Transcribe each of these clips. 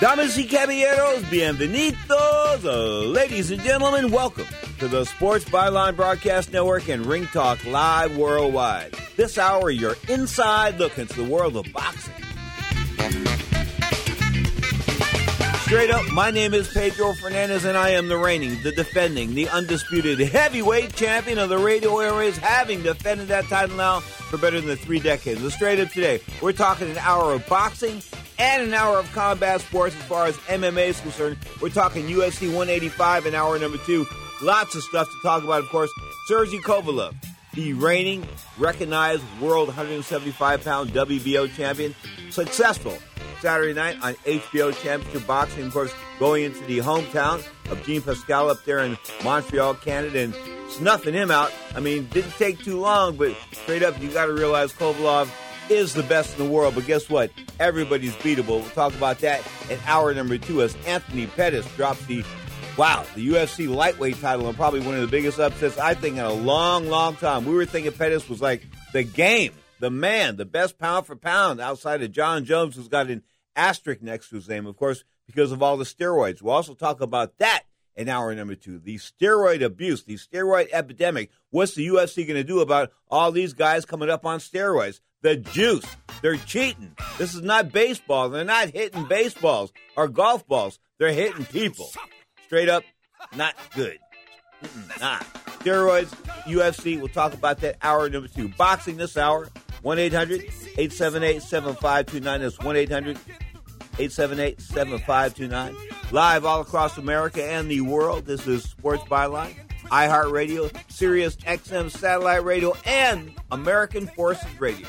Damas y caballeros, bienvenidos. Uh, ladies and gentlemen, welcome to the Sports Byline Broadcast Network and Ring Talk Live Worldwide. This hour, your inside look into the world of boxing. Straight up, my name is Pedro Fernandez, and I am the reigning, the defending, the undisputed heavyweight champion of the radio airways, having defended that title now for better than three decades. So straight up today, we're talking an hour of boxing and an hour of combat sports as far as MMA is concerned. We're talking UFC 185 in hour number two. Lots of stuff to talk about, of course. Sergey Kovalev, the reigning, recognized world 175 pound WBO champion, successful Saturday night on HBO Championship Boxing, of course, going into the hometown of Jean Pascal up there in Montreal, Canada, and snuffing him out. I mean, didn't take too long, but straight up, you got to realize Kovalev is the best in the world. But guess what? Everybody's beatable. We'll talk about that in hour number two as Anthony Pettis drops the wow, the UFC lightweight title and probably one of the biggest upsets I think in a long, long time. We were thinking Pettis was like the game, the man, the best pound for pound outside of Jon Jones, who's got an asterisk next to his name, of course, because of all the steroids. We'll also talk about that in hour number two. The steroid abuse, the steroid epidemic. What's the UFC going to do about all these guys coming up on steroids? The juice. They're cheating. This is not baseball. They're not hitting baseballs or golf balls. They're hitting people. Straight up, not good. Mm-mm, nah. Steroids, UFC, we'll talk about that hour number two. Boxing this hour, 1 800 878 7529. That's 1 800 878 7529. Live all across America and the world. This is Sports Byline, iHeartRadio, Sirius XM Satellite Radio, and American Forces Radio.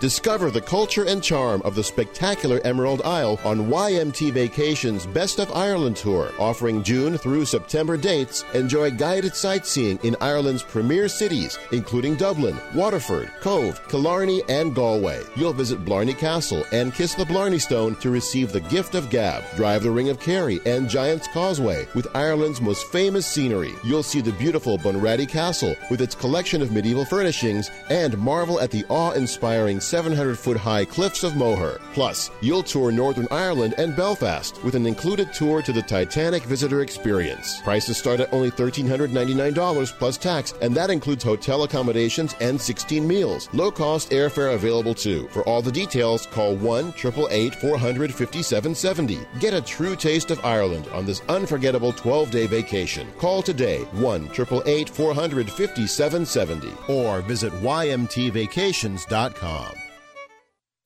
Discover the culture and charm of the spectacular Emerald Isle on YMT Vacations Best of Ireland Tour, offering June through September dates. Enjoy guided sightseeing in Ireland's premier cities, including Dublin, Waterford, Cobh, Killarney, and Galway. You'll visit Blarney Castle and kiss the Blarney Stone to receive the gift of gab. Drive the Ring of Kerry and Giant's Causeway with Ireland's most famous scenery. You'll see the beautiful Bunratty Castle with its collection of medieval furnishings and marvel at the awe-inspiring 700 foot high cliffs of Moher. Plus, you'll tour Northern Ireland and Belfast with an included tour to the Titanic Visitor Experience. Prices start at only $1,399 plus tax, and that includes hotel accommodations and 16 meals. Low cost airfare available too. For all the details, call 1 888 400 5770. Get a true taste of Ireland on this unforgettable 12 day vacation. Call today 1 888 400 5770 or visit ymtvacations.com.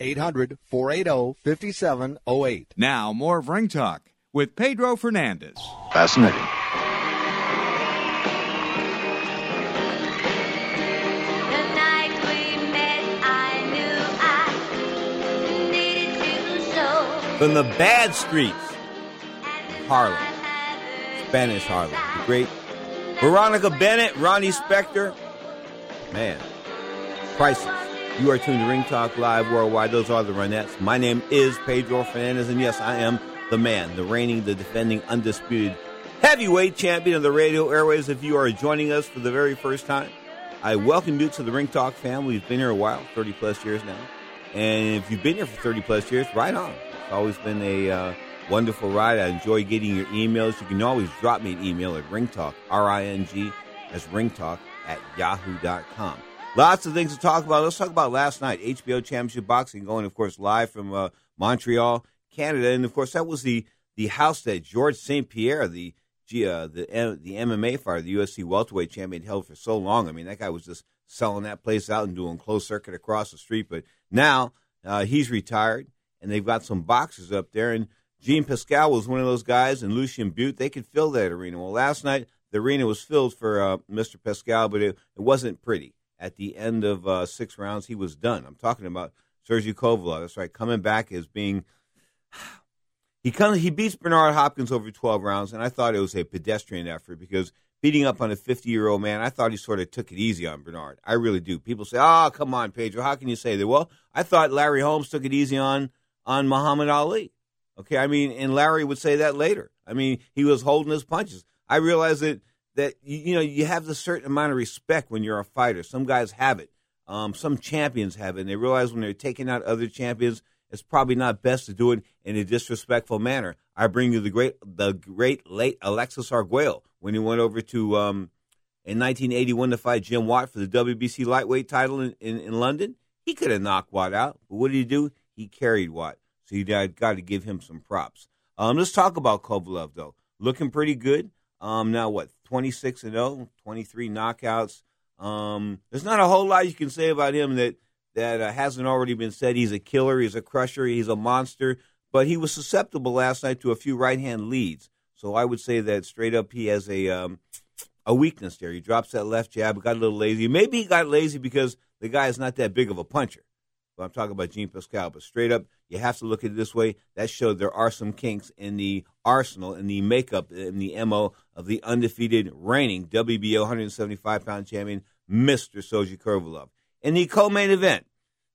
800 480 5708. Now, more of Ring Talk with Pedro Fernandez. Fascinating. The night we met, I knew I needed to show. From the bad streets, of Harlem, Spanish Harlem, the great Veronica Bennett, Ronnie Spector. Man, priceless. You are tuned to Ring Talk Live Worldwide. Those are the Ronettes. My name is Pedro Fernandez, and yes, I am the man, the reigning, the defending, undisputed heavyweight champion of the radio airways. If you are joining us for the very first time, I welcome you to the Ring Talk family. We've been here a while, 30 plus years now. And if you've been here for 30 plus years, right on. It's always been a uh, wonderful ride. I enjoy getting your emails. You can always drop me an email at ringtalk, R-I-N-G, as ringtalk at yahoo.com. Lots of things to talk about. Let's talk about last night. HBO Championship Boxing going, of course, live from uh, Montreal, Canada. And, of course, that was the, the house that George St. Pierre, the uh, the the MMA fighter, the UFC welterweight champion, held for so long. I mean, that guy was just selling that place out and doing closed circuit across the street. But now uh, he's retired, and they've got some boxers up there. And Jean Pascal was one of those guys, and Lucian Bute. They could fill that arena. Well, last night the arena was filled for uh, Mr. Pascal, but it, it wasn't pretty. At the end of uh, six rounds, he was done. I'm talking about Sergey Kovalev. That's right, coming back as being he comes, he beats Bernard Hopkins over 12 rounds, and I thought it was a pedestrian effort because beating up on a 50 year old man, I thought he sort of took it easy on Bernard. I really do. People say, "Oh, come on, Pedro, how can you say that?" Well, I thought Larry Holmes took it easy on on Muhammad Ali. Okay, I mean, and Larry would say that later. I mean, he was holding his punches. I realized that that you, you know you have a certain amount of respect when you're a fighter. Some guys have it. Um, some champions have it. And they realize when they're taking out other champions, it's probably not best to do it in a disrespectful manner. I bring you the great, the great late Alexis Arguello when he went over to um, in 1981 to fight Jim Watt for the WBC lightweight title in, in, in London. He could have knocked Watt out, but what did he do? He carried Watt, so you got to give him some props. Um, let's talk about Kovalev though, looking pretty good. Um, now what? 26 and 0, 23 knockouts. Um, there's not a whole lot you can say about him that that uh, hasn't already been said. He's a killer, he's a crusher, he's a monster, but he was susceptible last night to a few right hand leads. So I would say that straight up he has a um, a weakness there. He drops that left jab, got a little lazy. Maybe he got lazy because the guy is not that big of a puncher. I'm talking about Jean Pascal. But straight up, you have to look at it this way. That showed there are some kinks in the arsenal, in the makeup, in the MO of the undefeated, reigning WBO 175 pound champion, Mr. Sergey Kovalev. In the co main event,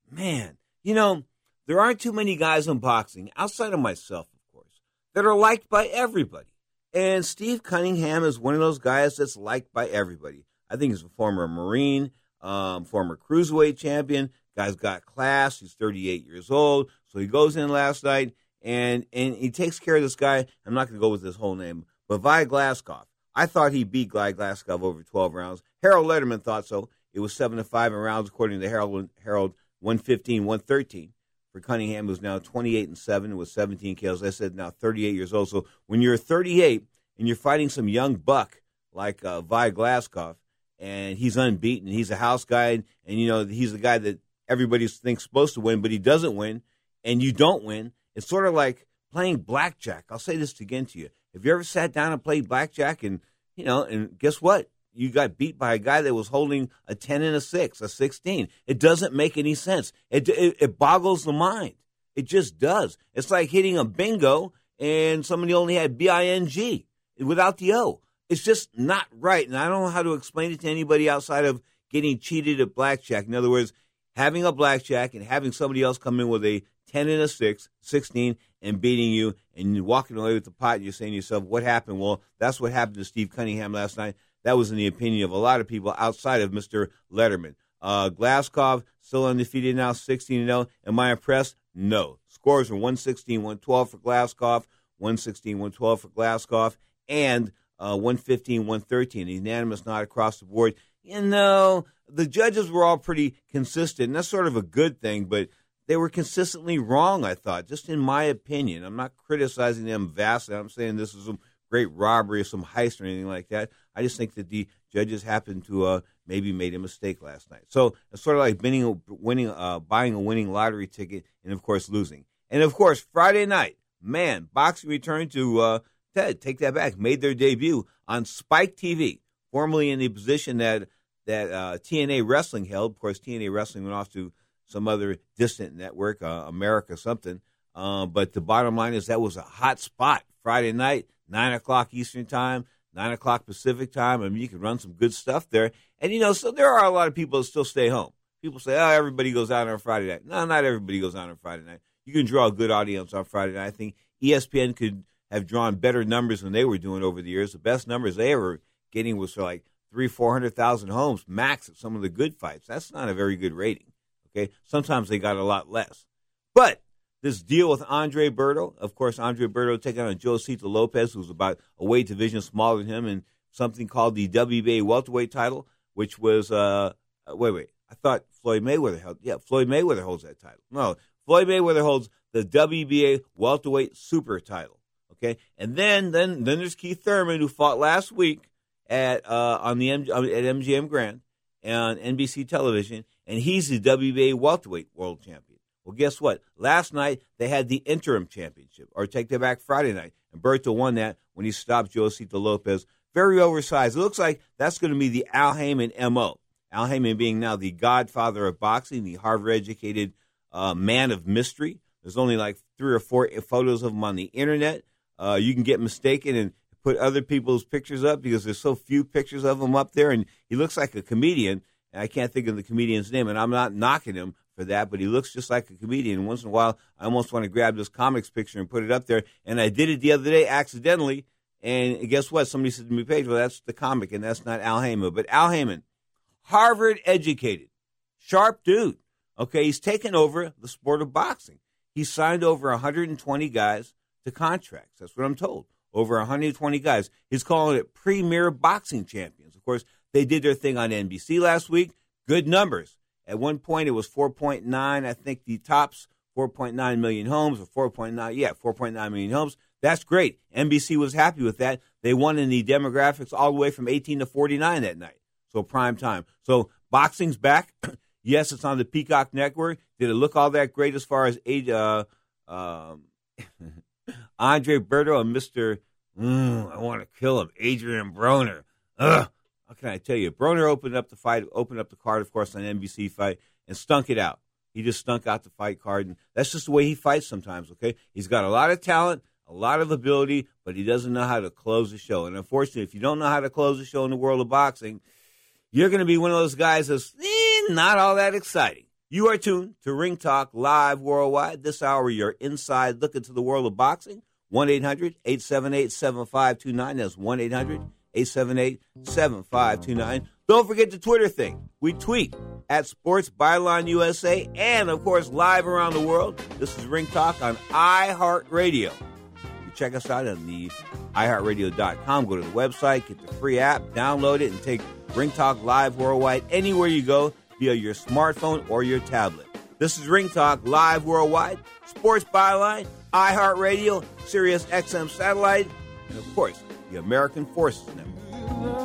man, you know, there aren't too many guys in boxing, outside of myself, of course, that are liked by everybody. And Steve Cunningham is one of those guys that's liked by everybody. I think he's a former Marine, um, former cruiserweight champion. Guy's got class. He's 38 years old. So he goes in last night and and he takes care of this guy. I'm not going to go with his whole name, but Vi Glazkov. I thought he beat Guy Glazkov over 12 rounds. Harold Lederman thought so. It was 7 to 5 in rounds, according to Harold, Harold 115, 113. For Cunningham, who's now 28 and 7 with 17 kills. I said now 38 years old. So when you're 38 and you're fighting some young buck like uh, Vi Glazkov, and he's unbeaten, he's a house guy, and you know he's the guy that everybody thinks supposed to win, but he doesn't win, and you don't win. It's sort of like playing blackjack. I'll say this again to you. Have you ever sat down and played blackjack and you know, and guess what? You got beat by a guy that was holding a 10 and a 6, a 16. It doesn't make any sense. It, it, it boggles the mind. It just does. It's like hitting a bingo and somebody only had B I N G without the O. It's just not right, and I don't know how to explain it to anybody outside of getting cheated at blackjack. In other words, having a blackjack and having somebody else come in with a 10 and a 6, 16, and beating you, and you're walking away with the pot, and you're saying to yourself, what happened? Well, that's what happened to Steve Cunningham last night. That was in the opinion of a lot of people outside of Mr. Lederman. Uh, Glazkov still undefeated now, 16 0. Am I impressed? No. Scores are 116, 112 for Glazkov, 116, 112 for Glazkov, and uh, 115, 113. Unanimous nod across the board. You know, the judges were all pretty consistent. And that's sort of a good thing, but they were consistently wrong, I thought, just in my opinion. I'm not criticizing them vastly. I'm saying this is some great robbery or some heist or anything like that. I just think that the judges happened to uh, maybe made a mistake last night. So it's sort of like winning, winning, uh, buying a winning lottery ticket and, of course, losing. And, of course, Friday night, man, boxing returned to uh, Ted, take that back, made their debut on Spike TV, formerly in the position that that uh, TNA Wrestling held. Of course, TNA Wrestling went off to some other distant network, uh, America something. Uh, but the bottom line is that was a hot spot Friday night, nine o'clock Eastern time, nine o'clock Pacific time. I mean, you can run some good stuff there. And you know, so there are a lot of people that still stay home. People say, "Oh, everybody goes out on Friday night." No, not everybody goes out on Friday night. You can draw a good audience on Friday night. I think ESPN could have drawn better numbers than they were doing over the years. The best numbers they ever getting was for like three, four hundred thousand homes max at some of the good fights. That's not a very good rating. Okay, sometimes they got a lot less. But this deal with Andre Berto, of course, Andre Berto taking on Josesito Lopez, who's about a weight division smaller than him, and something called the WBA welterweight title, which was uh, wait, wait, I thought Floyd Mayweather held. Yeah, Floyd Mayweather holds that title. No, Floyd Mayweather holds the WBA welterweight super title. Okay, and then then then there's Keith Thurman who fought last week at uh, on the M- at MGM Grand on NBC television, and he's the WBA welterweight world champion. Well, guess what? Last night they had the interim championship, or take that back, Friday night, and Berto won that when he stopped Josesito Lopez. Very oversized. It looks like that's going to be the Al Haymon mo. Al Haymon being now the godfather of boxing, the Harvard-educated uh, man of mystery. There's only like three or four photos of him on the internet. Uh, you can get mistaken and put other people's pictures up because there's so few pictures of him up there, and he looks like a comedian. And I can't think of the comedian's name, and I'm not knocking him for that, but he looks just like a comedian. Once in a while, I almost want to grab this comics picture and put it up there, and I did it the other day accidentally. And guess what? Somebody said to me, Page, well, that's the comic, and that's not Al Haymon. But Al Haymon, Harvard educated, sharp dude. Okay, he's taken over the sport of boxing. He signed over 120 guys to contracts. That's what I'm told. Over 120 guys. He's calling it premier boxing champions. Of course, they did their thing on NBC last week. Good numbers. At one point, it was 4.9. I think the tops 4.9 million homes or 4.9. Yeah, 4.9 million homes. That's great. NBC was happy with that. They won in the demographics all the way from 18 to 49 that night. So prime time. So boxing's back. yes, it's on the Peacock Network. Did it look all that great as far as age? Uh, um, Andre Berto and Mister. Mm, I want to kill him, Adrian Broner. Ugh. How can I tell you? Broner opened up the fight, opened up the card, of course, on NBC fight, and stunk it out. He just stunk out the fight card, and that's just the way he fights sometimes. Okay, he's got a lot of talent, a lot of ability, but he doesn't know how to close the show. And unfortunately, if you don't know how to close the show in the world of boxing, you're going to be one of those guys that's eh, not all that exciting. You are tuned to Ring Talk Live Worldwide. This hour, you're inside look into the world of boxing. 1 800 878 7529. That's 1 800 878 7529. Don't forget the Twitter thing. We tweet at Sports Byline USA and, of course, live around the world. This is Ring Talk on iHeartRadio. You check us out on the iHeartRadio.com. Go to the website, get the free app, download it, and take Ring Talk Live Worldwide anywhere you go via your smartphone or your tablet. This is Ring Talk Live Worldwide, Sports Byline, iHeartRadio, Sirius XM Satellite, and of course, the American Forces Network.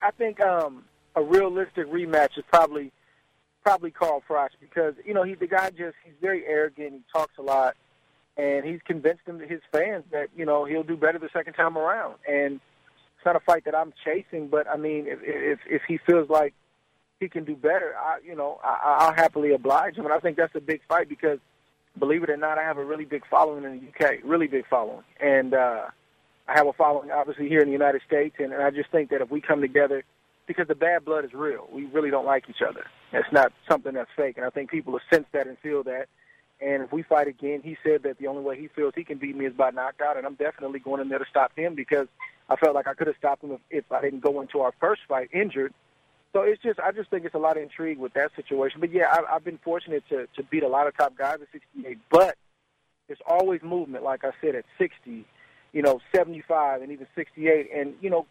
I think um, a realistic rematch is probably probably Carl Froch because you know he's the guy just he's very arrogant. He talks a lot, and he's convinced him his fans that you know he'll do better the second time around. And it's not a fight that I'm chasing, but I mean if if, if he feels like he can do better, I you know I, I'll happily oblige him. And I think that's a big fight because believe it or not, I have a really big following in the UK, really big following, and. uh I have a following, obviously, here in the United States, and, and I just think that if we come together, because the bad blood is real, we really don't like each other. It's not something that's fake, and I think people will sense that and feel that. And if we fight again, he said that the only way he feels he can beat me is by knockout, and I'm definitely going in there to stop him because I felt like I could have stopped him if, if I didn't go into our first fight injured. So it's just, I just think it's a lot of intrigue with that situation. But yeah, I, I've been fortunate to to beat a lot of top guys at 68, but there's always movement, like I said, at 60 you know, 75 and even 68. And, you know,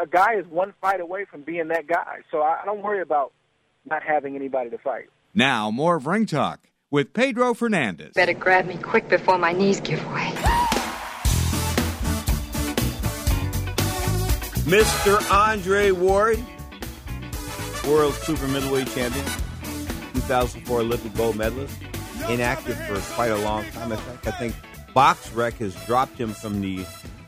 a guy is one fight away from being that guy. So I, I don't worry about not having anybody to fight. Now, more of Ring Talk with Pedro Fernandez. Better grab me quick before my knees give way. Mr. Andre Ward, world super middleweight champion, 2004 Olympic gold medalist, inactive for quite a long time. I think, I think BoxRec has dropped him from the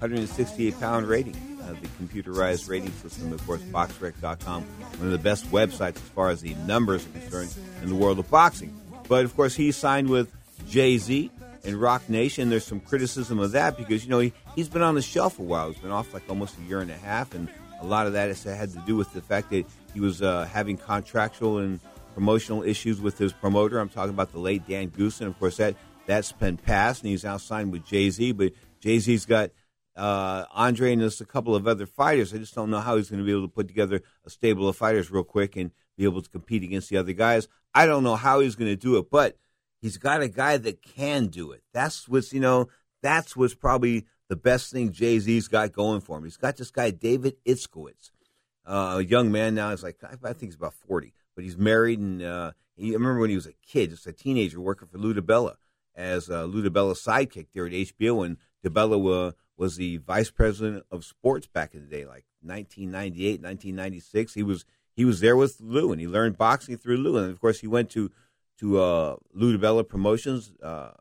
168 pound rating. Uh, the computerized rating system, of course, boxrec.com, one of the best websites as far as the numbers are concerned in the world of boxing. But of course, he signed with Jay Z and Roc Nation. There's some criticism of that because, you know, he, he's been on the shelf a while. He's been off like almost a year and a half, and a lot of that has had to do with the fact that he was uh, having contractual and promotional issues with his promoter. I'm talking about the late Dan Goossen. Of course, that that's been passed, and he's now signed with Jay Z. But Jay Z's got uh, Andre and just a couple of other fighters. I just don't know how he's going to be able to put together a stable of fighters real quick and be able to compete against the other guys. I don't know how he's going to do it, but he's got a guy that can do it. That's what's you know that's what's probably the best thing Jay Z's got going for him. He's got this guy David Itzkowitz, uh, a young man now. He's like I think he's about forty, but he's married and uh, I remember when he was a kid, just a teenager, working for Lou DiBella as uh, Lou DiBella's sidekick there at HBO when DiBella uh, was the vice president of sports back in the day, like 1998, 1996. He was he was there with Lou, and he learned boxing through Lou, and of course he went to to uh, Lou DiBella Promotions, uh,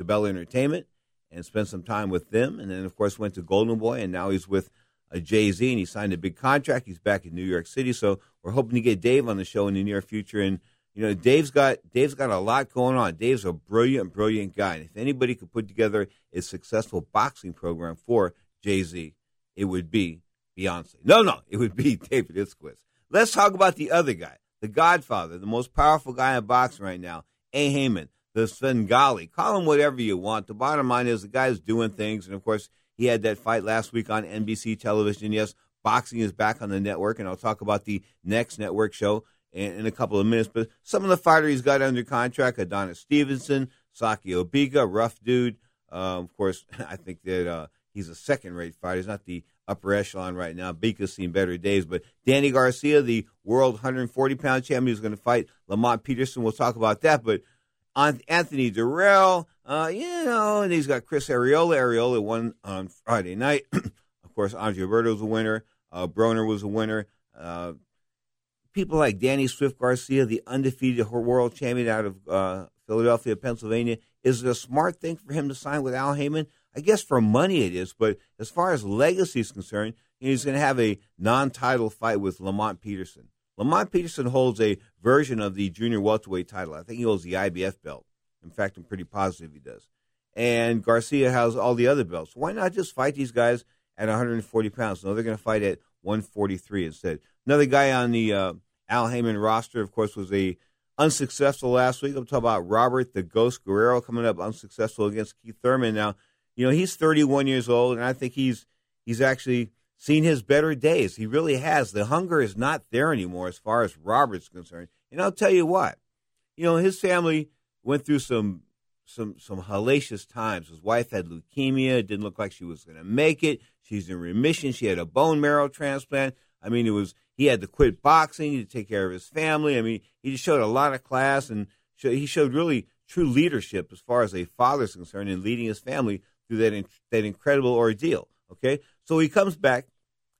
DiBella Entertainment, and spent some time with them, and then of course went to Golden Boy, and now he's with uh, Jay Z, and he signed a big contract. He's back in New York City, so we're hoping to get Dave on the show in the near future, and you know, Dave's got Dave's got a lot going on. Dave's a brilliant, brilliant guy. And if anybody could put together a successful boxing program for Jay Z, it would be Beyonce. No, no, it would be David Itzquist. Let's talk about the other guy, the Godfather, the most powerful guy in boxing right now, A. Haymon, the Svengali. Call him whatever you want. The bottom line is the guy's doing things, and of course, he had that fight last week on NBC television. Yes, boxing is back on the network, and I'll talk about the next network show in, in a couple of minutes. But some of the fighters he's got under contract: Adonis Stevenson, Sakio Bika, rough dude. Uh, of course, I think that uh, he's a second-rate fighter. He's not the upper echelon right now. Bika's seen better days. But Danny Garcia, the world 140-pound champion, is going to fight Lamont Peterson. We'll talk about that. But on Anthony Dirrell, uh, you know, and he's got Chris Arreola. Arreola won on Friday night. of course, Andre Roberto was a winner. Uh, Broner was a winner. Uh, people like Danny Swift Garcia, the undefeated world champion out of uh, Philadelphia, Pennsylvania. Is it a smart thing for him to sign with Al Haymon? I guess for money it is, but as far as legacy is concerned, he's going to have a non-title fight with Lamont Peterson. Lamont Peterson holds a version of the junior welterweight title. I think he holds the IBF belt. In fact, I'm pretty positive he does. And Garcia has all the other belts. Why not just fight these guys at 140 pounds? No, they're going to fight at 143 instead. Another guy on the uh, Al Haymon roster, of course, was a unsuccessful last week. I'm talking about Robert the Ghost Guerrero coming up unsuccessful against Keith Thurman. Now, you know he's 31 years old, and I think he's he's actually seen his better days. He really has. The hunger is not there anymore as far as Robert's concerned. And I'll tell you what, you know, his family went through some some some hellacious times. His wife had leukemia. It didn't look like she was going to make it. She's in remission. She had a bone marrow transplant. I mean, it was he had to quit boxing to take care of his family. I mean, he just showed a lot of class and show, he showed really true leadership as far as a father's concerned in leading his family through that in, that incredible ordeal. Okay, so he comes back.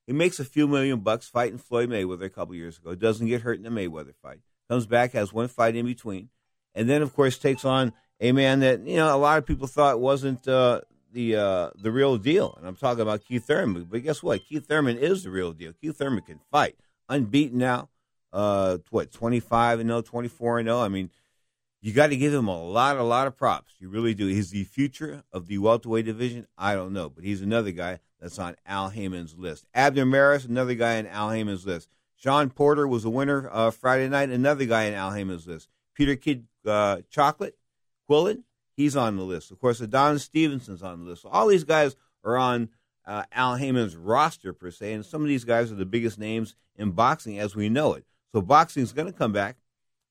He makes a few million bucks fighting Floyd Mayweather a couple years ago. Doesn't get hurt in the Mayweather fight. Comes back, has one fight in between, and then of course takes on a man that you know a lot of people thought wasn't uh, the uh, the real deal. And I'm talking about Keith Thurman. But guess what? Keith Thurman is the real deal. Keith Thurman can fight, unbeaten now. Uh, what 25 and 0, 24 and 0. I mean, you got to give him a lot, a lot of props. You really do. He's the future of the welterweight division. I don't know, but he's another guy that's on Al Haymon's list. Abner Mares, another guy on Al Haymon's list. Shawn Porter was a winner uh, Friday night, another guy on Al Haymon's list. Peter Kidd uh, Chocolate Quillin, he's on the list. Of course, Adonis Stevenson's on the list. So all these guys are on uh, Al Haymon's roster per se, and some of these guys are the biggest names in boxing as we know it. So boxing is going to come back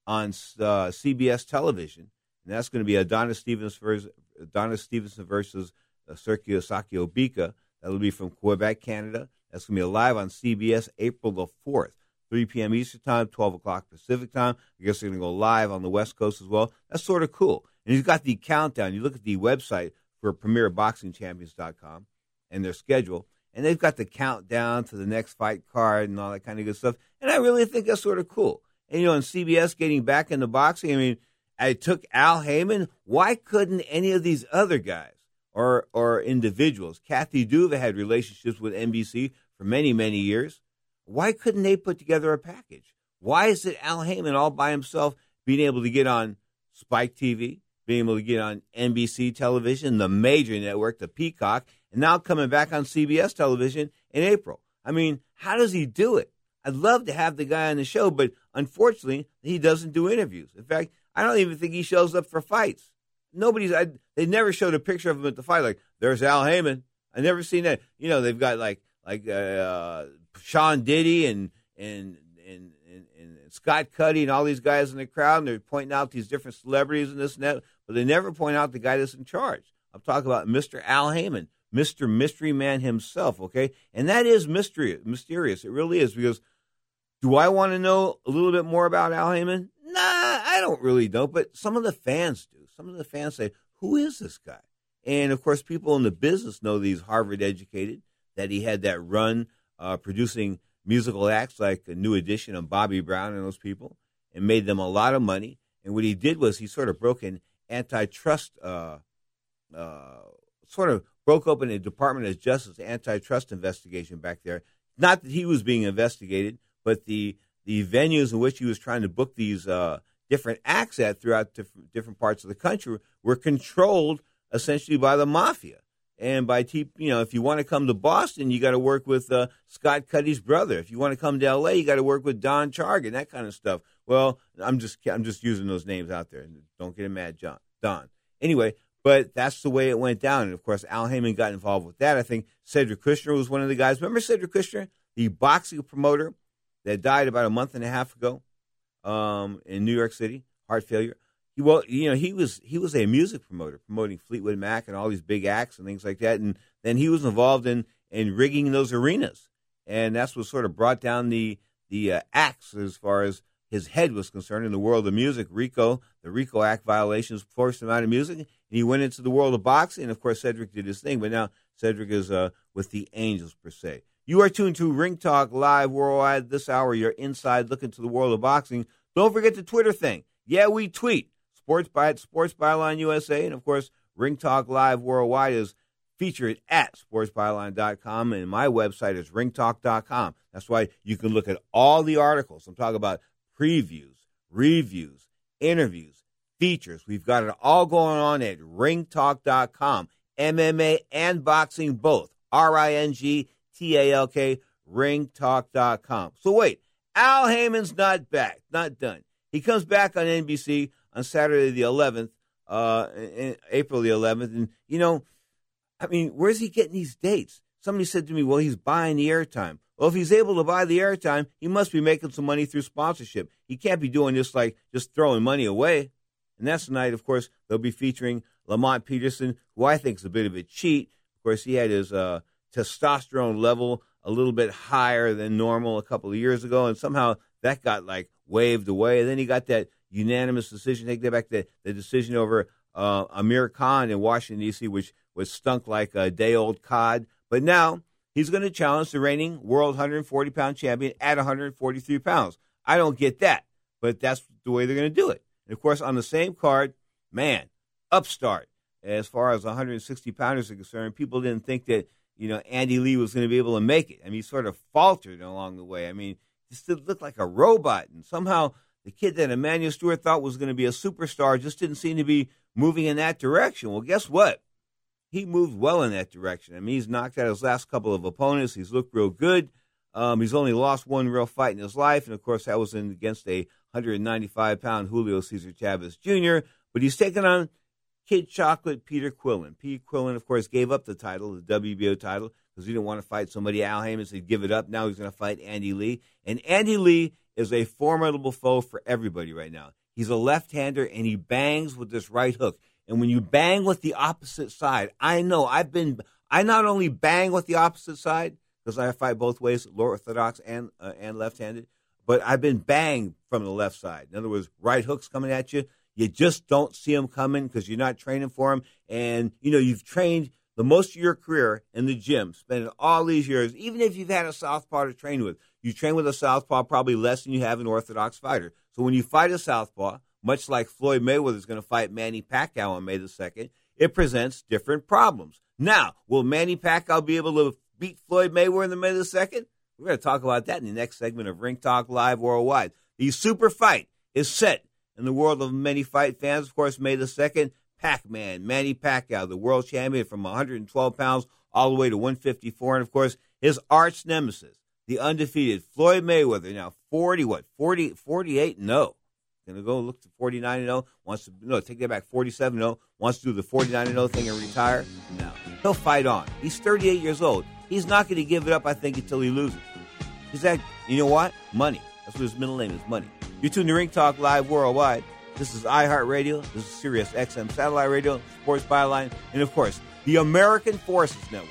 on uh, CBS television, and that's going to be Adonis Stevens versus Adonis Stevenson versus uh, Sergio Sakio Bika. That'll be from Quebec, Canada. That's going to be live on CBS April the fourth. 3 p.m. Eastern Time, 12 o'clock Pacific Time. I guess they're going to go live on the West Coast as well. That's sort of cool. And he's got the countdown. You look at the website for PremierBoxingChampions.com and their schedule, and they've got the countdown to the next fight card and all that kind of good stuff. And I really think that's sort of cool. And, you know, in CBS getting back into boxing, I mean, I took Al Haymon. Why couldn't any of these other guys or, or individuals? Kathy Duva had relationships with NBC for many, many years. Why couldn't they put together a package? Why is it Al Haymon all by himself being able to get on Spike TV, being able to get on NBC television, the major network, the Peacock, and now coming back on CBS television in April? I mean, how does he do it? I'd love to have the guy on the show, but unfortunately, he doesn't do interviews. In fact, I don't even think he shows up for fights. Nobody's, I, they never showed a picture of him at the fight. Like, there's Al Haymon. I never seen that. You know, they've got like like uh, Sean Diddy and and and and, and Scott Cuddy and all these guys in the crowd, and they're pointing out these different celebrities and this and that, but they never point out the guy that's in charge. I'm talking about Mr. Al Haymon, Mr. Mystery Man himself. Okay, and that is mystery mysterious. It really is because do I want to know a little bit more about Al Haymon? Nah, I don't really know, but some of the fans do. Some of the fans say, "Who is this guy?" And of course, people in the business know that he's Harvard educated, that he had that run uh, producing musical acts like a New Edition and Bobby Brown and those people, and made them a lot of money. And what he did was he sort of broke an antitrust, uh, uh, sort of broke open a Department of Justice antitrust investigation back there. Not that he was being investigated, but the the venues in which he was trying to book these uh, different acts at throughout different, different parts of the country were controlled essentially by the mafia. And by te- you know, if you want to come to Boston, you got to work with uh, Scott Cuddy's brother. If you want to come to L.A., you got to work with Don Chargan, that kind of stuff. Well, I'm just I'm just using those names out there. Don't get him mad, John Don. Anyway, but that's the way it went down. And of course, Al Haymon got involved with that. I think Cedric Kushner was one of the guys. Remember Cedric Kushner, the boxing promoter that died about a month and a half ago um, in New York City, heart failure. Well, you know, he was he was a music promoter, promoting Fleetwood Mac and all these big acts and things like that. And then he was involved in in rigging those arenas, and that's what sort of brought down the the uh, acts as far as his head was concerned in the world of music. RICO, the RICO Act violations forced him out of music, and he went into the world of boxing. And of course, Cedric did his thing, but now Cedric is uh, with the Angels per se. You are tuned to Ring Talk Live Worldwide. This hour, you're inside looking to the world of boxing. Don't forget the Twitter thing. Yeah, we tweet. Sports by Sports Byline USA, and of course, Ring Talk Live Worldwide is featured at sportsbyline.com, and my website is ringtalk.com. That's why you can look at all the articles. I'm talking about previews, reviews, interviews, features. We've got it all going on at ringtalk.com. MMA and boxing both. R I N G T A L K, ringtalk.com. So wait, Al Haymon's not back, not done. He comes back on NBC on Saturday the 11th, uh, April the 11th. And, you know, I mean, where's he getting these dates? Somebody said to me, well, he's buying the airtime. Well, if he's able to buy the airtime, he must be making some money through sponsorship. He can't be doing this like just throwing money away. And that's the night, of course, they'll be featuring Lamont Peterson, who I think is a bit of a cheat. Of course, he had his uh, testosterone level a little bit higher than normal a couple of years ago, and somehow that got like waved away. And then he got that unanimous decision. Take that back the, the decision over uh, Amir Khan in Washington D.C., which was stunk like a day old cod. But now he's going to challenge the reigning world 140 pound champion at 143 pounds. I don't get that, but that's the way they're going to do it. And of course, on the same card, man, upstart. As far as 160 pounders are concerned, people didn't think that you know Andy Lee was going to be able to make it. I mean, he sort of faltered along the way. I mean, just looked like a robot, and somehow the kid that Emanuel Steward thought was going to be a superstar just didn't seem to be moving in that direction. Well, guess what? He moved well in that direction. I mean, he's knocked out his last couple of opponents. He's looked real good. Um, he's only lost one real fight in his life, and of course, that was in, against a 195 pound Julio Cesar Chavez Jr. But he's taken on Kid Chocolate Peter Quillin. Peter Quillin, of course, gave up the title, the WBO title, because he didn't want to fight somebody. Al Haymon said, give it up. Now he's going to fight Andy Lee. And Andy Lee is a formidable foe for everybody right now. He's a left hander and he bangs with this right hook. And when you bang with the opposite side, I know I've been, I not only bang with the opposite side, because I fight both ways, orthodox and, uh, and left handed, but I've been banged from the left side. In other words, right hooks coming at you. You just don't see them coming because you're not training for them. And, you know, you've trained the most of your career in the gym, spending all these years, even if you've had a southpaw to train with, you train with a southpaw probably less than you have an orthodox fighter. So when you fight a southpaw, much like Floyd Mayweather is going to fight Manny Pacquiao on May the 2nd, it presents different problems. Now, will Manny Pacquiao be able to beat Floyd Mayweather in the May the 2nd? We're going to talk about that in the next segment of Ring Talk Live Worldwide. The super fight is set in the world of many fight fans. Of course, May the 2nd, Pac Man, Manny Pacquiao, the world champion from 112 pounds all the way to 154. And of course, his arch nemesis, the undefeated Floyd Mayweather, now 40, what, 40, 48? No. Going to go look to 49 and 0. Wants to no take that back 47 0. Wants to do the 49 and 0 thing and retire. No, he'll fight on. He's 38 years old. He's not going to give it up. I think until he loses. Is that you know what? Money. That's what his middle name is. Money. You tune to Ring Talk Live worldwide. This is iHeartRadio. This is Sirius XM Satellite Radio, Sports Byline, and of course the American Forces Network.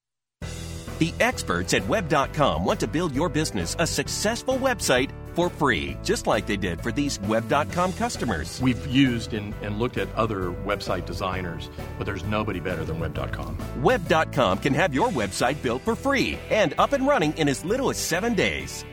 The experts at Web.com want to build your business a successful website for free, just like they did for these Web.com customers. We've used and, and looked at other website designers, but there's nobody better than Web.com. Web.com can have your website built for free and up and running in as little as seven days.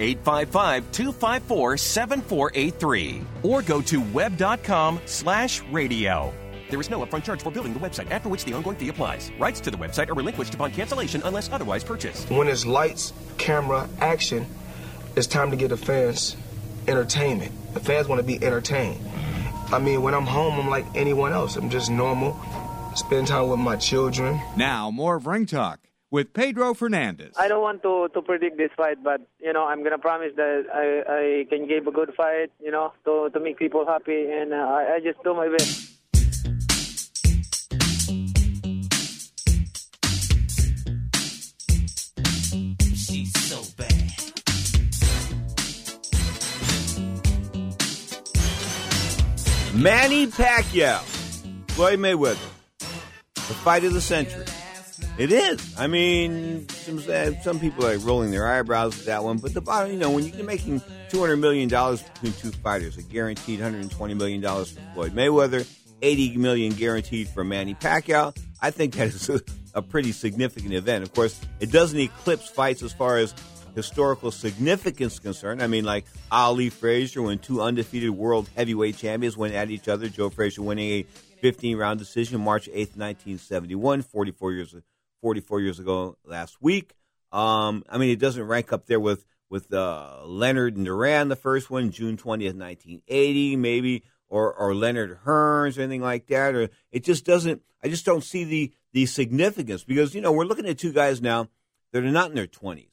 855 254 7483 or go to web.com slash radio. There is no upfront charge for building the website, after which the ongoing fee applies. Rights to the website are relinquished upon cancellation unless otherwise purchased. When it's lights, camera, action, it's time to get the fans entertainment. The fans want to be entertained. I mean, when I'm home, I'm like anyone else. I'm just normal. Spend time with my children. Now, more of Ring Talk with Pedro Fernandez. I don't want to, to predict this fight, but you know I'm gonna promise that I, I can give a good fight. You know to, to make people happy, and uh, I, I just do my best. She's so bad. Manny Pacquiao, Floyd Mayweather, the fight of the century. It is. I mean, some, uh, some people are rolling their eyebrows at that one, but the bottom, you know, when you're making two hundred million dollars between two fighters, a guaranteed hundred and twenty million dollars for Floyd Mayweather, eighty million guaranteed for Manny Pacquiao, I think that is a, a pretty significant event. Of course, it doesn't eclipse fights as far as historical significance concerned. I mean, like Ali Frazier, when two undefeated world heavyweight champions went at each other. Joe Frazier winning a 15 round decision March 8th, 1971, 44 years 44 years ago last week. Um, I mean, it doesn't rank up there with with uh, Leonard and Duran, the first one, June 20th, 1980, maybe, or or Leonard Hearns or anything like that. Or it just doesn't. I just don't see the the significance because you know we're looking at two guys now that are not in their 20s.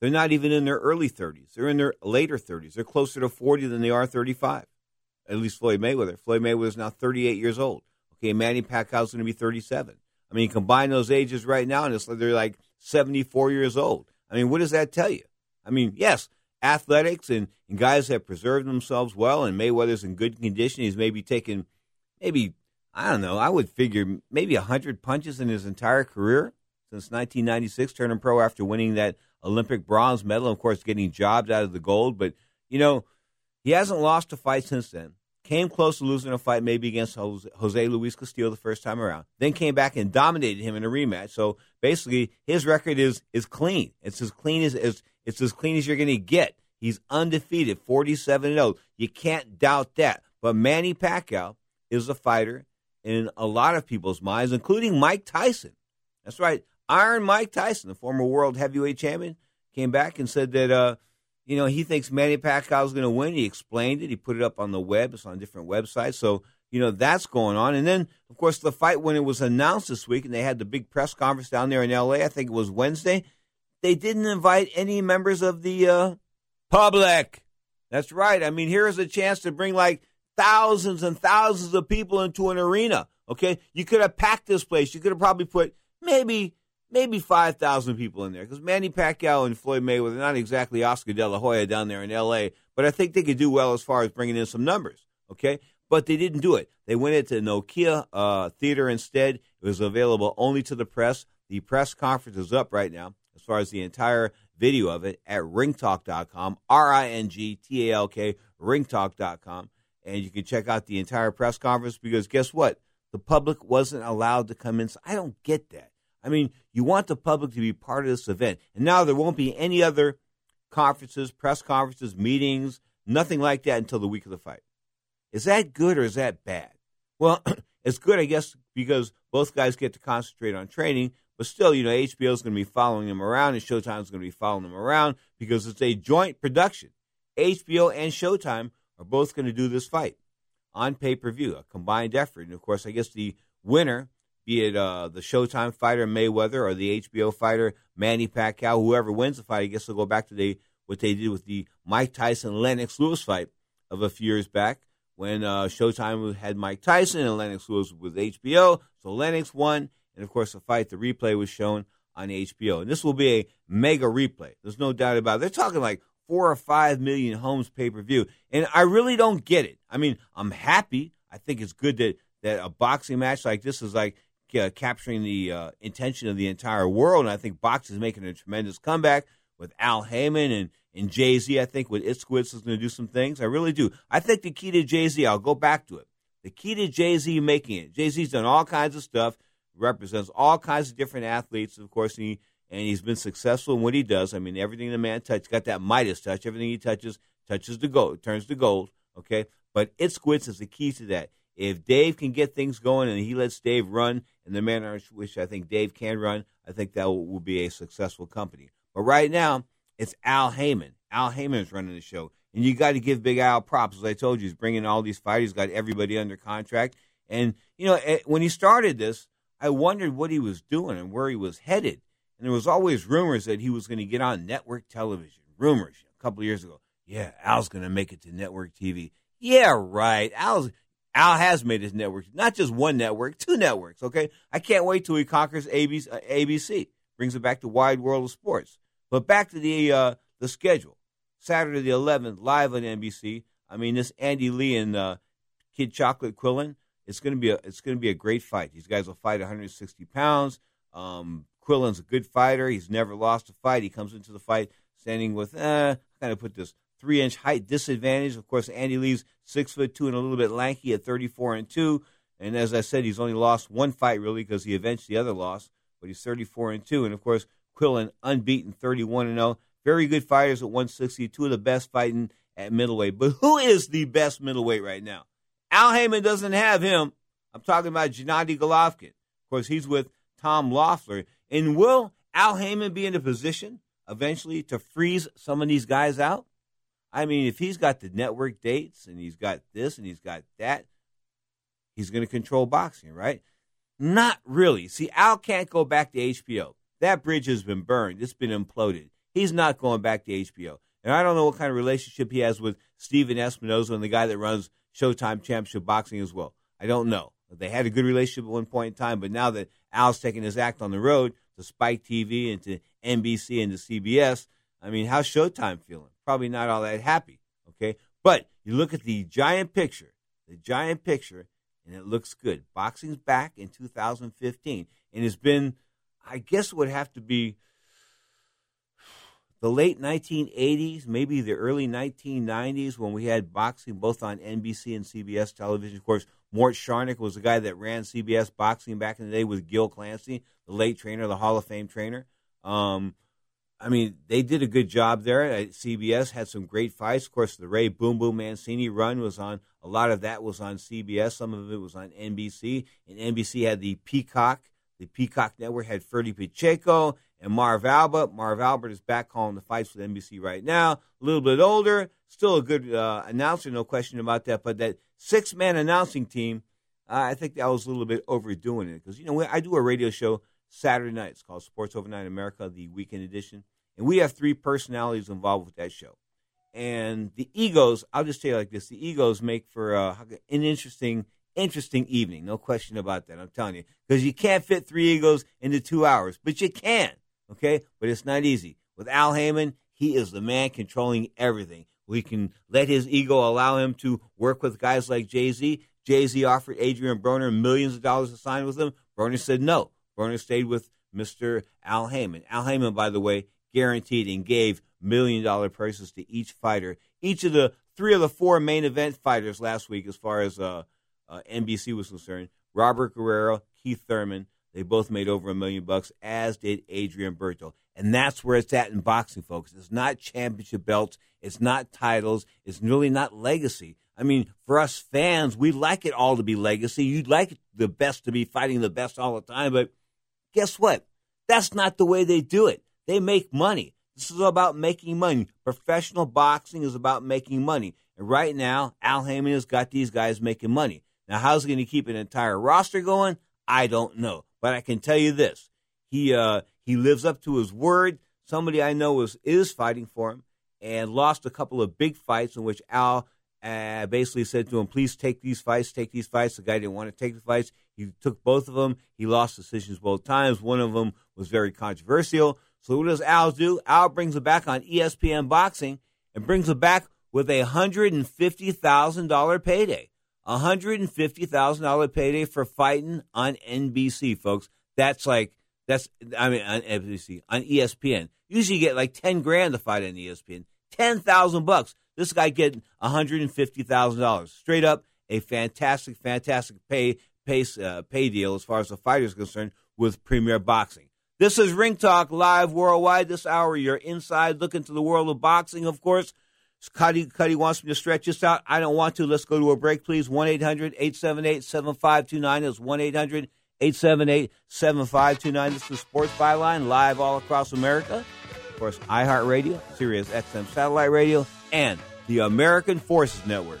They're not even in their early 30s. They're in their later 30s. They're closer to 40 than they are 35. At least Floyd Mayweather. Floyd Mayweather is now 38 years old. Okay, Manny Pacquiao is going to be 37. I mean, combine those ages right now, and it's like they're like 74 years old. I mean, what does that tell you? I mean, yes, athletics and, and guys have preserved themselves well, and Mayweather's in good condition. He's maybe taken, maybe, I don't know, I would figure maybe 100 punches in his entire career since 1996, turning pro after winning that Olympic bronze medal. Of course, getting jobs out of the gold. But, you know, he hasn't lost a fight since then. Came close to losing a fight maybe against Jose, Luis Castillo the first time around. Then came back and dominated him in a rematch. So basically, his record is is clean. It's as clean as, as it's as clean as you're going to get. He's undefeated, 47 0. You can't doubt that. But Manny Pacquiao is a fighter in a lot of people's minds, including Mike Tyson. That's right. Iron Mike Tyson, the former world heavyweight champion, came back and said that uh, you know he thinks Manny Pacquiao is going to win. He explained it. He put it up on the web. It's on different websites. So you know that's going on. And then of course the fight when it was announced this week, and they had the big press conference down there in L.A. I think it was Wednesday. They didn't invite any members of the uh, public. That's right. I mean, here is a chance to bring like thousands and thousands of people into an arena. Okay, you could have packed this place. You could have probably put maybe maybe 5,000 people in there because Manny Pacquiao and Floyd Mayweather, not exactly Oscar De La Hoya down there in L.A., but I think they could do well as far as bringing in some numbers, okay? But they didn't do it. They went into Nokia uh, Theater instead. It was available only to the press. The press conference is up right now as far as the entire video of it at ringtalk.com, R I N G T A L K, ringtalk.com. And you can check out the entire press conference because guess what? The public wasn't allowed to come in. I don't get that. I mean, you want the public to be part of this event. And now there won't be any other conferences, press conferences, meetings, nothing like that until the week of the fight. Is that good or is that bad? Well, it's good, I guess, because both guys get to concentrate on training. But still, you know, HBO is going to be following them around, and Showtime is going to be following them around because it's a joint production. HBO and Showtime are both going to do this fight on pay per view, a combined effort. And of course, I guess the winner be it uh, the Showtime fighter Mayweather or the HBO fighter Manny Pacquiao, whoever wins the fight, I guess they'll go back to the what they did with the Mike Tyson Lennox Lewis fight of a few years back when uh, Showtime had Mike Tyson and Lennox Lewis with HBO. So Lennox won, and of course the fight, the replay was shown on HBO, and this will be a mega replay. There's no doubt about it. They're talking like four or five million homes pay per view, and I really don't get it. I mean, I'm happy. I think it's good that that a boxing match like this is like uh, capturing the uh, intention of the entire world. And I think Box is making a tremendous comeback with Al Haymon and, and Jay Z. I think with Itzkowitz is going to do some things. I really do. I think the key to Jay Z, I'll go back to it. The key to Jay Z making it. Jay Z's done all kinds of stuff, represents all kinds of different athletes, of course, and, he, and he's been successful in what he does. I mean, everything the man touches, got that Midas touch. Everything he touches touches the gold, turns to gold. Okay, but Itzkowitz is the key to that. If Dave can get things going and he lets Dave run in the manner in which I think Dave can run, I think that will, will be a successful company. But right now, it's Al Haymon. Al Haymon is running the show. And you got to give Big Al props. As I told you, he's bringing all these fighters, got everybody under contract. And, you know, eh, when he started this, I wondered what he was doing and where he was headed. And there was always rumors that he was going to get on network television. Rumors a couple of years ago. Yeah, Al's going to make it to network TV. Yeah, right. Al's Al has made his network, not just one network, two networks. Okay, I can't wait till he conquers ABC, uh, ABC brings it back to Wide World of Sports. But back to the uh, the schedule. Saturday the 11th, live on NBC. I mean, this Andy Lee and uh, Kid Chocolate Quillin. It's gonna be a it's gonna be a great fight. These guys will fight 160 pounds. Um, Quillin's a good fighter. He's never lost a fight. He comes into the fight standing with, eh, kind of put this three inch height disadvantage. Of course, Andy Lee's six foot two and a little bit lanky at 34 and two. And as I said, he's only lost one fight really because he avenged the other loss, but he's 34 and two. And of course, Quillin unbeaten 31 and 0. Very good fighters at 160, two of the best fighting at middleweight. But who is the best middleweight right now? Al Haymon doesn't have him. I'm talking about Gennady Golovkin. Of course, he's with Tom Loeffler. And will Al Haymon be in a position eventually to freeze some of these guys out? I mean, if he's got the network dates and he's got this and he's got that, he's going to control boxing, right? Not really. See, Al can't go back to HBO. That bridge has been burned. It's been imploded. He's not going back to HBO. And I don't know what kind of relationship he has with Stephen Espinoza and the guy that runs Showtime Championship Boxing as well. I don't know. They had a good relationship at one point in time, but now that Al's taking his act on the road to Spike TV and to NBC and to CBS, I mean, how's Showtime feeling? Probably not all that happy. Okay, but you look at the giant picture, the giant picture, and it looks good. Boxing's back in 2015, and it's been, I guess, would have to be the late 1980s, maybe the early 1990s, when we had boxing both on NBC and CBS television. Of course, Mort Sharnik was the guy that ran CBS boxing back in the day with Gil Clancy, the late trainer, the Hall of Fame trainer. Um, I mean, they did a good job there. CBS had some great fights. Of course, the Ray Boom Boom Mancini run was on. A lot of that was on CBS. Some of it was on NBC. And NBC had the Peacock. The Peacock Network had Ferdy Pacheco and Marv Albert. Marv Albert is back calling the fights with NBC right now. A little bit older, still a good uh, announcer, no question about that. But that six man announcing team, uh, I think that was a little bit overdoing it because you know I do a radio show Saturday nights called Sports Overnight America, the weekend edition, and we have three personalities involved with that show. And the egos, I'll just tell you like this: the egos make for uh, an interesting interesting evening. No question about that. I'm telling you. Because you can't fit three egos into two hours, but you can. Okay? But it's not easy. With Al Haymon, he is the man controlling everything. We can let his ego allow him to work with guys like Jay Z. Jay Z offered Adrien Broner millions of dollars to sign with him. Broner said no. Broner stayed with Mr. Al Haymon. Al Haymon, by the way, guaranteed and gave million dollar purses to each fighter. Each of the three of the four main event fighters last week, as far as uh, uh, NBC was concerned, Robert Guerrero, Keith Thurman, they both made over a million bucks, as did Adrian Berto. And that's where it's at in boxing, folks. It's not championship belts. It's not titles. It's really not legacy. I mean, for us fans, we like it all to be legacy. You'd like the best to be fighting the best all the time, but guess what? That's not the way they do it. They make money. This is about making money. Professional boxing is about making money. And right now, Al Haymon has got these guys making money. Now, how's he going to keep an entire roster going? I don't know. But I can tell you this: he uh, he lives up to his word. Somebody I know is is fighting for him and lost a couple of big fights in which Al uh, basically said to him, "Please take these fights, take these fights." The guy didn't want to take the fights. He took both of them. He lost decisions both times. One of them was very controversial. So what does Al do? Al brings it back on ESPN Boxing and brings it back with a hundred and fifty thousand dollar payday. A hundred and fifty thousand dollar payday for fighting on NBC, folks. That's like that's I mean on NBC on ESPN. Usually you get like ten grand to fight on ESPN. Ten thousand bucks. This guy getting a hundred and fifty thousand dollars straight up. A fantastic, fantastic pay pay uh, pay deal as far as the fighter is concerned with Premier Boxing. This is Ring Talk live worldwide. This hour, you're inside looking to the world of boxing, of course. Cuddy, Cuddy wants me to stretch this out. I don't want to. Let's go to a break, please. 1 800 878 7529. That's 1 800 878 7529. This is Sports Byline, live all across America. Of course, iHeartRadio, Sirius XM Satellite Radio, and the American Forces Network.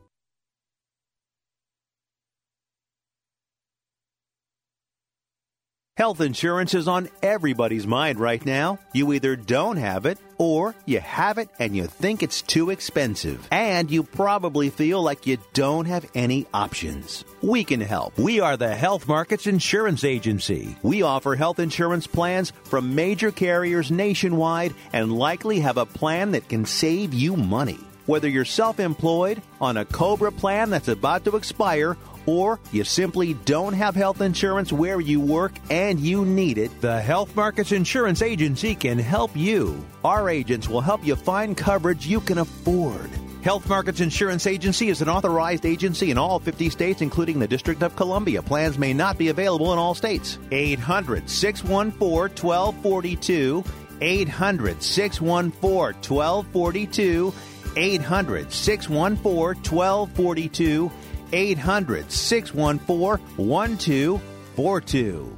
Health insurance is on everybody's mind right now. You either don't have it or you have it and you think it's too expensive. And you probably feel like you don't have any options. We can help. We are the Health Markets Insurance Agency. We offer health insurance plans from major carriers nationwide and likely have a plan that can save you money. Whether you're self employed, on a COBRA plan that's about to expire, or you simply don't have health insurance where you work and you need it, the Health Markets Insurance Agency can help you. Our agents will help you find coverage you can afford. Health Markets Insurance Agency is an authorized agency in all 50 states, including the District of Columbia. Plans may not be available in all states. 800 614 1242. 800 614 1242. 800 614 1242. 800 614 1242.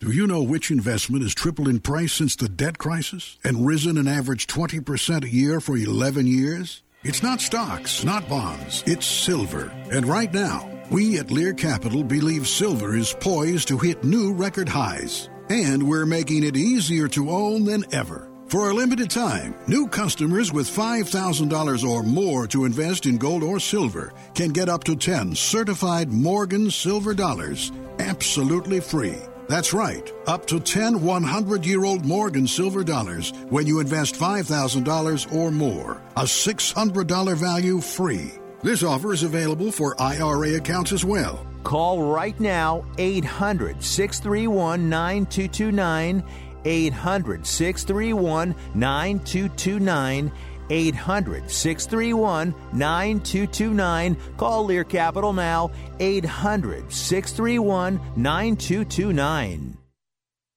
Do you know which investment has tripled in price since the debt crisis and risen an average 20% a year for 11 years? It's not stocks, not bonds, it's silver. And right now, we at Lear Capital believe silver is poised to hit new record highs. And we're making it easier to own than ever. For a limited time, new customers with $5,000 or more to invest in gold or silver can get up to 10 certified Morgan silver dollars absolutely free. That's right, up to 10 100 year old Morgan silver dollars when you invest $5,000 or more. A $600 value free. This offer is available for IRA accounts as well. Call right now 800 631 9229. 800 631 9229. 800 631 9229. Call Lear Capital now. 800 631 9229.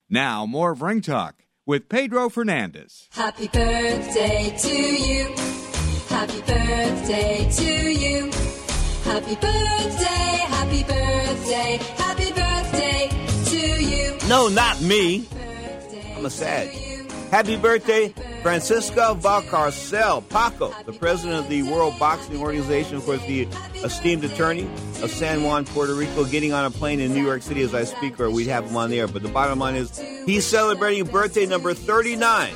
Now, more of Ring Talk with Pedro Fernandez. Happy birthday to you. Happy birthday to you. Happy birthday, happy birthday, happy birthday to you. No, not me. Sad. Happy birthday, Francisco Valcarcel Paco, the president of the World Boxing Organization, of course, the esteemed attorney of San Juan, Puerto Rico, getting on a plane in New York City as I speak, or we'd have him on the air. But the bottom line is he's celebrating birthday number 39,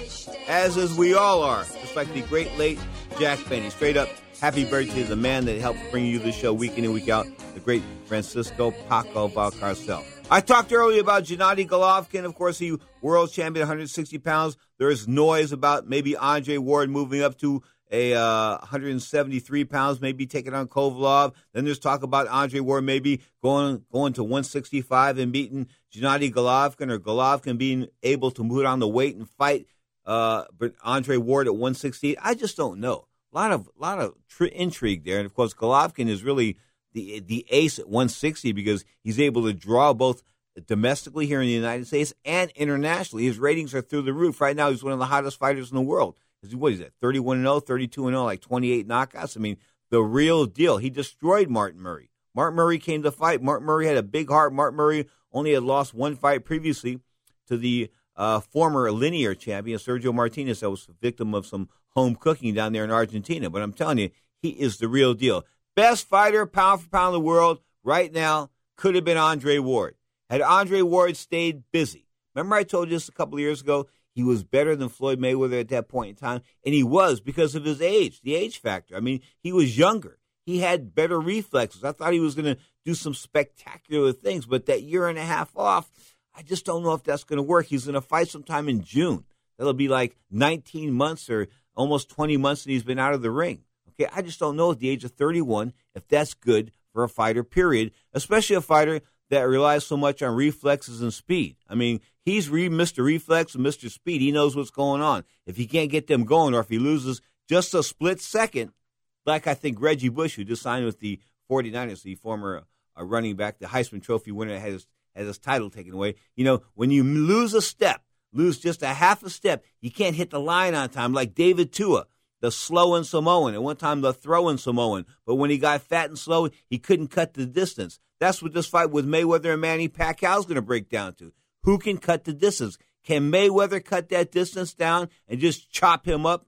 as is we all are, just like the great late Jack Benny. Straight up, happy birthday to the man that helped bring you the show week in and week out, the great Francisco Paco Valcarcel. I talked earlier about Gennady Golovkin. Of course, he world champion, 160 pounds. There's noise about maybe Andre Ward moving up to a uh, 173 pounds, maybe taking on Kovalev. Then there's talk about Andre Ward maybe going going to 165 and beating Gennady Golovkin, or Golovkin being able to move on the weight and fight uh, Andre Ward at 168. I just don't know. A lot of lot of tr- intrigue there, and of course, Golovkin is really the the ace at 160 because he's able to draw both domestically here in the United States and internationally. His ratings are through the roof. Right now, he's one of the hottest fighters in the world. What is that? 31 0, 32 0, like 28 knockouts. I mean, the real deal. He destroyed Martin Murray. Martin Murray came to fight. Martin Murray had a big heart. Martin Murray only had lost one fight previously to the uh, former linear champion, Sergio Martinez, that was a victim of some home cooking down there in Argentina. But I'm telling you, he is the real deal. Best fighter, pound for pound in the world right now could have been Andre Ward. Had Andre Ward stayed busy. Remember, I told you this a couple of years ago? He was better than Floyd Mayweather at that point in time, and he was because of his age, the age factor. I mean, he was younger. he had better reflexes. I thought he was going to do some spectacular things, but that year and a half off, I just don't know if that's going to work. He's going to fight sometime in June. That'll be like 19 months or almost 20 months that he's been out of the ring. Okay, I just don't know at the age of 31 if that's good for a fighter, period, especially a fighter that relies so much on reflexes and speed. I mean, he's re- Mr. Reflex and Mr. Speed. He knows what's going on. If he can't get them going or if he loses just a split second, like I think Reggie Bush, who just signed with the 49ers, the former uh, running back, the Heisman Trophy winner, had his, had his title taken away. You know, when you lose a step, lose just a half a step, you can't hit the line on time like David Tua the slow and Samoan. At one time, the throwing Samoan. But when he got fat and slow, he couldn't cut the distance. That's what this fight with Mayweather and Manny Pacquiao is going to break down to. Who can cut the distance? Can Mayweather cut that distance down and just chop him up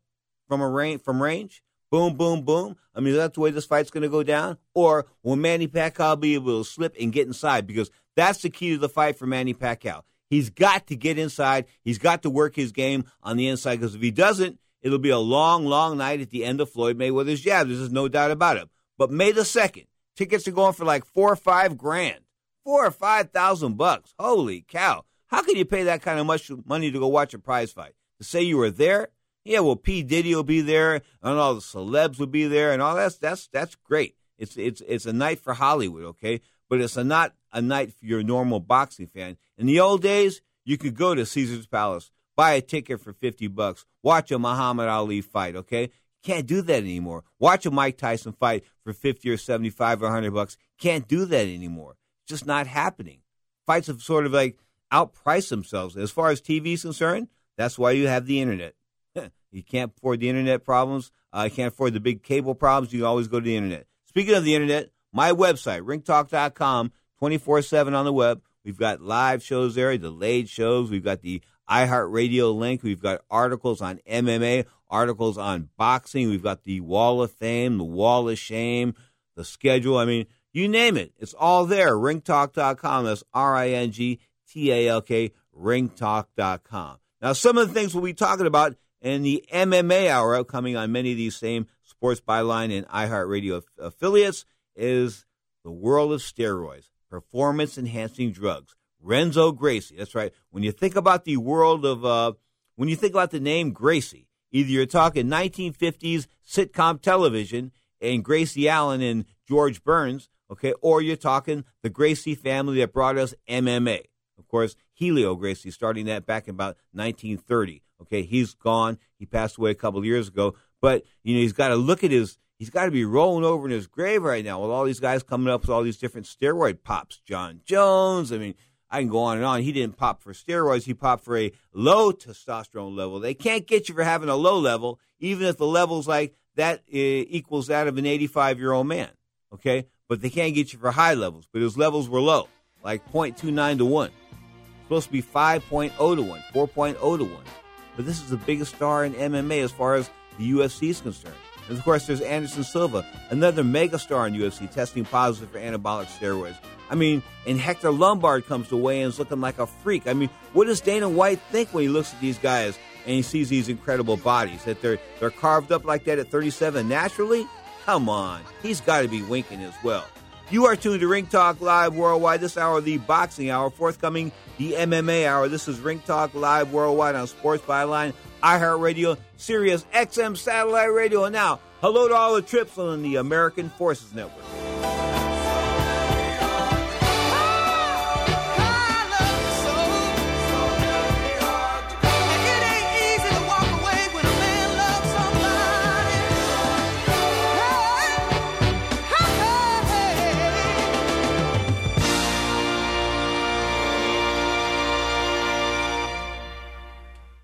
from a range, from range? Boom, boom, boom. I mean, that's the way this fight's going to go down. Or will Manny Pacquiao be able to slip and get inside? Because that's the key to the fight for Manny Pacquiao. He's got to get inside. He's got to work his game on the inside. Because if he doesn't, It'll be a long, long night at the end of Floyd Mayweather's jab. There's no doubt about it. But May the 2nd, tickets are going for like four or five grand. Four or five thousand bucks. Holy cow. How can you pay that kind of much money to go watch a prize fight? To say you were there? Yeah, well, P. Diddy will be there, and all the celebs will be there, and all that's that's that's great. It's it's it's a night for Hollywood, okay? But it's a not a night for your normal boxing fan. In the old days, you could go to Caesar's Palace buy a ticket for 50 bucks, watch a Muhammad Ali fight, okay? Can't do that anymore. Watch a Mike Tyson fight for 50 or 75 or 100 bucks. Can't do that anymore. Just not happening. Fights have sort of like outpriced themselves. As far as TV is concerned, that's why you have the internet. you can't afford the internet problems. I uh, can't afford the big cable problems. You always go to the internet. Speaking of the internet, my website, ringtalk.com, 24 7 on the web. We've got live shows there, delayed shows. We've got the iHeartRadio link. We've got articles on MMA, articles on boxing. We've got the Wall of Fame, the Wall of Shame, the schedule. I mean, you name it. It's all there. Ringtalk.com. That's R I N G T A L K, ringtalk.com. Now, some of the things we'll be talking about in the MMA hour upcoming on many of these same Sports Byline and iHeartRadio affiliates is the world of steroids, performance enhancing drugs. Renzo Gracie. That's right. When you think about the world of, uh, when you think about the name Gracie, either you're talking 1950s sitcom television and Gracie Allen and George Burns, okay, or you're talking the Gracie family that brought us MMA. Of course, Helio Gracie, starting that back in about 1930. Okay, he's gone. He passed away a couple years ago. But, you know, he's got to look at his, he's got to be rolling over in his grave right now with all these guys coming up with all these different steroid pops. Jon Jones, I mean, I can go on and on. He didn't pop for steroids. He popped for a low testosterone level. They can't get you for having a low level, even if the level's like that uh, equals that of an 85 year old man. Okay, but they can't get you for high levels. But his levels were low, like 0.29 to one. supposed to be 5.0 to one, 4.0 to one. But this is the biggest star in MMA as far as the UFC is concerned. And of course, there's Anderson Silva, another megastar in UFC, testing positive for anabolic steroids. I mean, and Hector Lombard comes to weigh-ins looking like a freak. I mean, what does Dana White think when he looks at these guys and he sees these incredible bodies that they're they're carved up like that at 37 naturally? Come on, he's got to be winking as well. You are tuned to Ring Talk Live Worldwide. This hour, the boxing hour, forthcoming the MMA hour. This is Ring Talk Live Worldwide on Sports Byline, iHeartRadio, Sirius XM Satellite Radio, and now hello to all the trips on the American Forces Network.